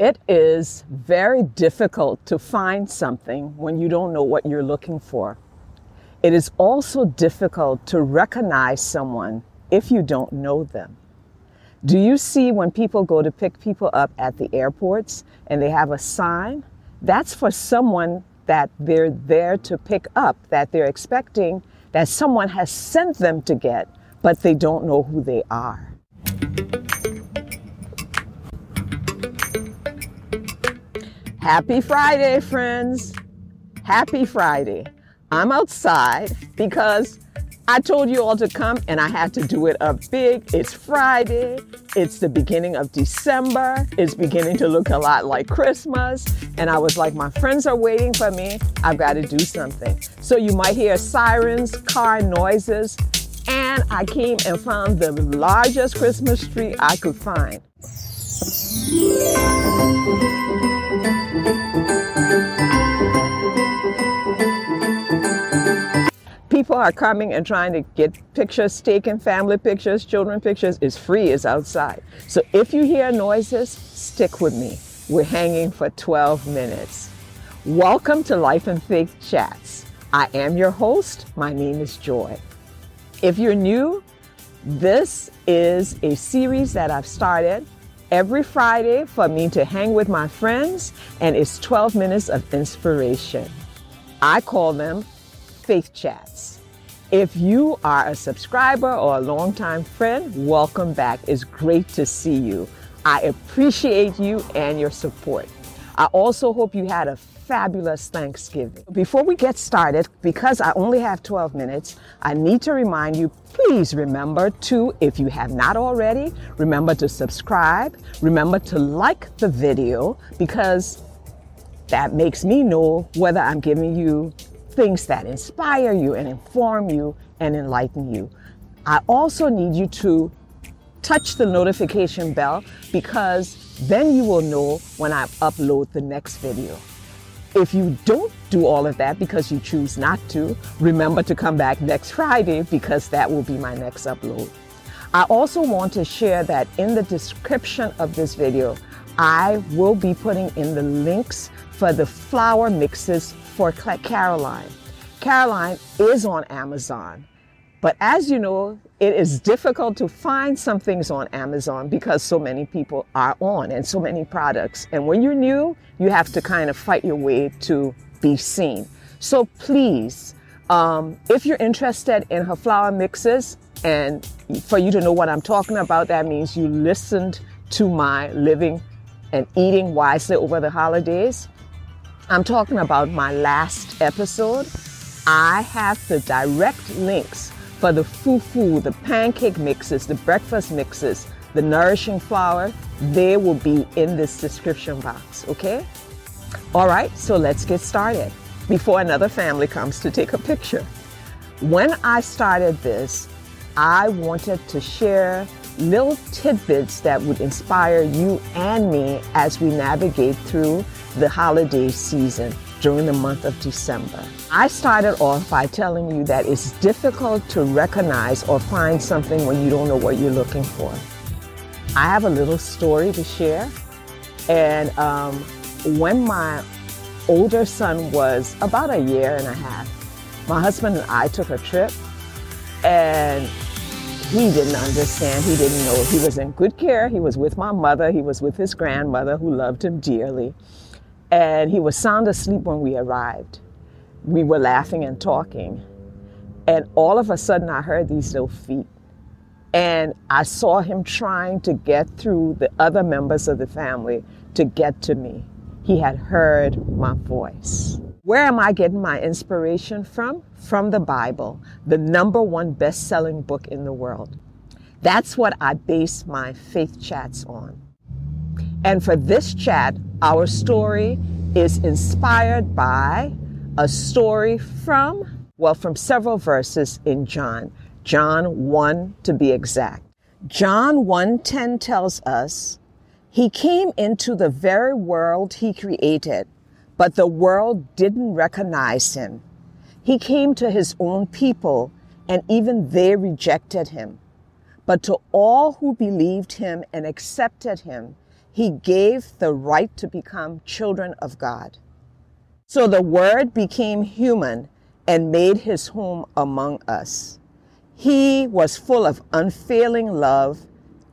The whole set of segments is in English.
It is very difficult to find something when you don't know what you're looking for. It is also difficult to recognize someone if you don't know them. Do you see when people go to pick people up at the airports and they have a sign? That's for someone that they're there to pick up, that they're expecting that someone has sent them to get, but they don't know who they are. Happy Friday, friends. Happy Friday. I'm outside because I told you all to come and I had to do it up big. It's Friday. It's the beginning of December. It's beginning to look a lot like Christmas. And I was like, my friends are waiting for me. I've got to do something. So you might hear sirens, car noises. And I came and found the largest Christmas tree I could find. Are coming and trying to get pictures taken, family pictures, children pictures. It's free, it's outside. So if you hear noises, stick with me. We're hanging for 12 minutes. Welcome to Life and Faith Chats. I am your host. My name is Joy. If you're new, this is a series that I've started every Friday for me to hang with my friends, and it's 12 minutes of inspiration. I call them Faith Chats. If you are a subscriber or a longtime friend, welcome back. It's great to see you. I appreciate you and your support. I also hope you had a fabulous Thanksgiving. Before we get started, because I only have 12 minutes, I need to remind you please remember to, if you have not already, remember to subscribe, remember to like the video because that makes me know whether I'm giving you things that inspire you and inform you and enlighten you. I also need you to touch the notification bell because then you will know when I upload the next video. If you don't do all of that because you choose not to, remember to come back next Friday because that will be my next upload. I also want to share that in the description of this video, I will be putting in the links for the flour mixes for Caroline. Caroline is on Amazon. But as you know, it is difficult to find some things on Amazon because so many people are on and so many products. And when you're new, you have to kind of fight your way to be seen. So please, um, if you're interested in her flour mixes, and for you to know what I'm talking about, that means you listened to my living and eating wisely over the holidays. I'm talking about my last episode. I have the direct links for the fufu, the pancake mixes, the breakfast mixes, the nourishing flour, they will be in this description box, okay? All right, so let's get started before another family comes to take a picture. When I started this, I wanted to share little tidbits that would inspire you and me as we navigate through the holiday season during the month of December. I started off by telling you that it's difficult to recognize or find something when you don't know what you're looking for. I have a little story to share. And um, when my older son was about a year and a half, my husband and I took a trip and he didn't understand. He didn't know. He was in good care. He was with my mother. He was with his grandmother who loved him dearly. And he was sound asleep when we arrived. We were laughing and talking. And all of a sudden, I heard these little feet. And I saw him trying to get through the other members of the family to get to me. He had heard my voice. Where am I getting my inspiration from? From the Bible, the number one best selling book in the world. That's what I base my faith chats on. And for this chat, our story is inspired by a story from, well, from several verses in John. John 1 to be exact. John 1:10 tells us, he came into the very world he created, but the world didn't recognize him. He came to his own people, and even they rejected him. But to all who believed him and accepted him, He gave the right to become children of God. So the Word became human and made his home among us. He was full of unfailing love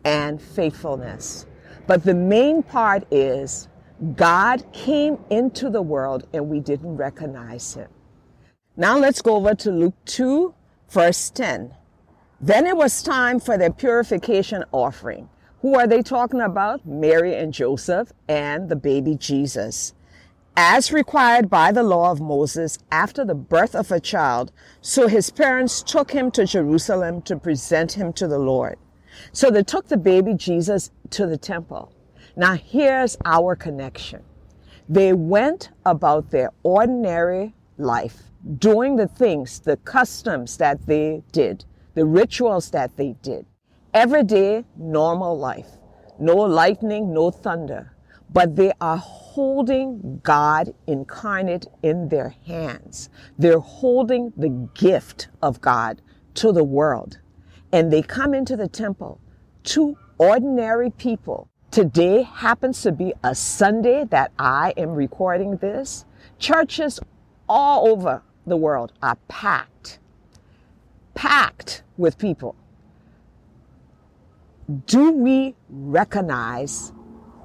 and faithfulness. But the main part is God came into the world and we didn't recognize him. Now let's go over to Luke 2, verse 10. Then it was time for their purification offering. Who are they talking about? Mary and Joseph and the baby Jesus. As required by the law of Moses after the birth of a child, so his parents took him to Jerusalem to present him to the Lord. So they took the baby Jesus to the temple. Now here's our connection. They went about their ordinary life, doing the things, the customs that they did, the rituals that they did. Everyday, normal life. No lightning, no thunder. But they are holding God incarnate in their hands. They're holding the gift of God to the world and they come into the temple, two ordinary people. Today happens to be a Sunday that I am recording this. Churches all over the world are packed, packed with people. Do we recognize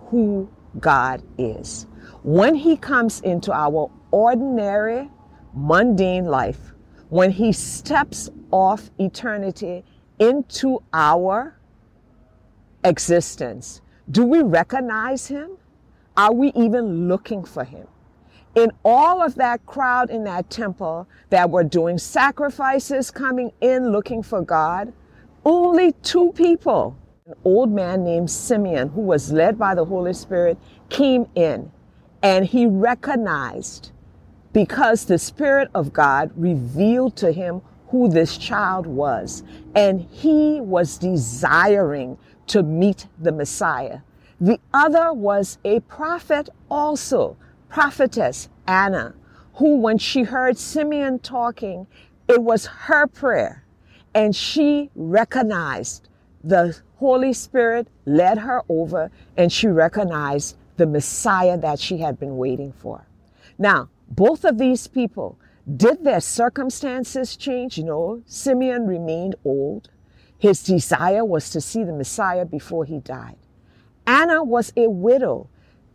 who God is? When He comes into our ordinary, mundane life, when He steps off eternity into our existence. Do we recognize him? Are we even looking for him? In all of that crowd in that temple that were doing sacrifices, coming in looking for God, only two people, an old man named Simeon, who was led by the Holy Spirit, came in and he recognized because the Spirit of God revealed to him who this child was. And he was desiring to meet the Messiah. The other was a prophet also, prophetess Anna, who when she heard Simeon talking, it was her prayer. And she recognized the Holy Spirit led her over and she recognized the Messiah that she had been waiting for. Now, both of these people did their circumstances change? No, Simeon remained old. His desire was to see the Messiah before he died. Anna was a widow.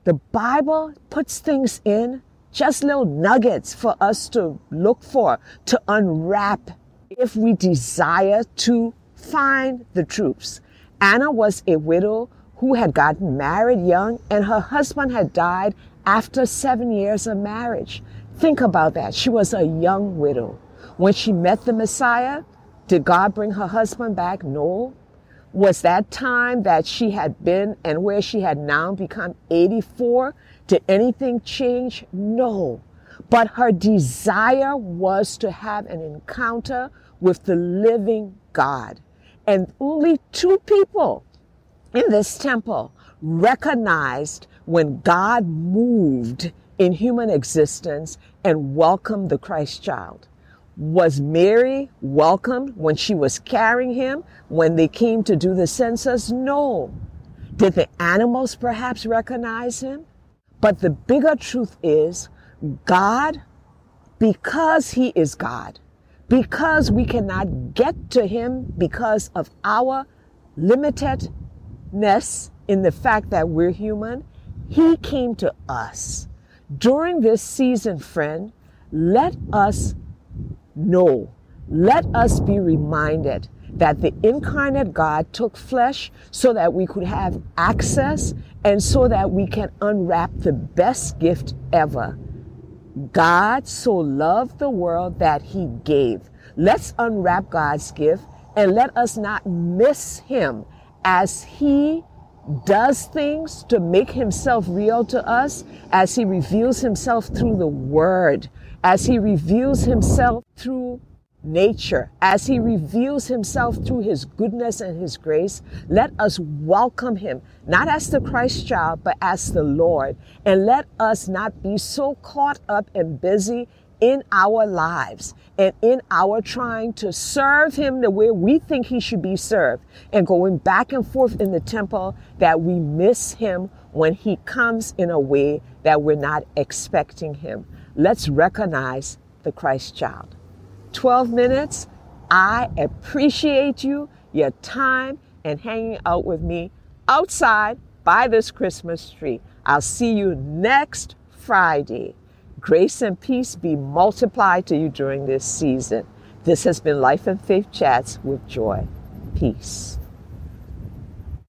The Bible puts things in just little nuggets for us to look for, to unwrap if we desire to find the truths. Anna was a widow who had gotten married young and her husband had died after seven years of marriage. Think about that. She was a young widow. When she met the Messiah, did God bring her husband back? No. Was that time that she had been and where she had now become 84? Did anything change? No. But her desire was to have an encounter with the living God. And only two people in this temple recognized when God moved in human existence and welcomed the Christ child. Was Mary welcomed when she was carrying him when they came to do the census? No. Did the animals perhaps recognize him? But the bigger truth is God, because he is God, because we cannot get to him because of our limitedness in the fact that we're human, he came to us. During this season, friend, let us know, let us be reminded that the incarnate God took flesh so that we could have access and so that we can unwrap the best gift ever. God so loved the world that he gave. Let's unwrap God's gift and let us not miss him as he does things to make himself real to us as he reveals himself through the word, as he reveals himself through nature, as he reveals himself through his goodness and his grace, let us welcome him, not as the Christ child, but as the Lord. And let us not be so caught up and busy in our lives and in our trying to serve him the way we think he should be served and going back and forth in the temple that we miss him when He comes in a way that we're not expecting Him. Let's recognize the Christ child. 12 minutes. I appreciate you, your time, and hanging out with me outside by this Christmas tree. I'll see you next Friday. Grace and peace be multiplied to you during this season. This has been Life and Faith Chats with Joy. Peace.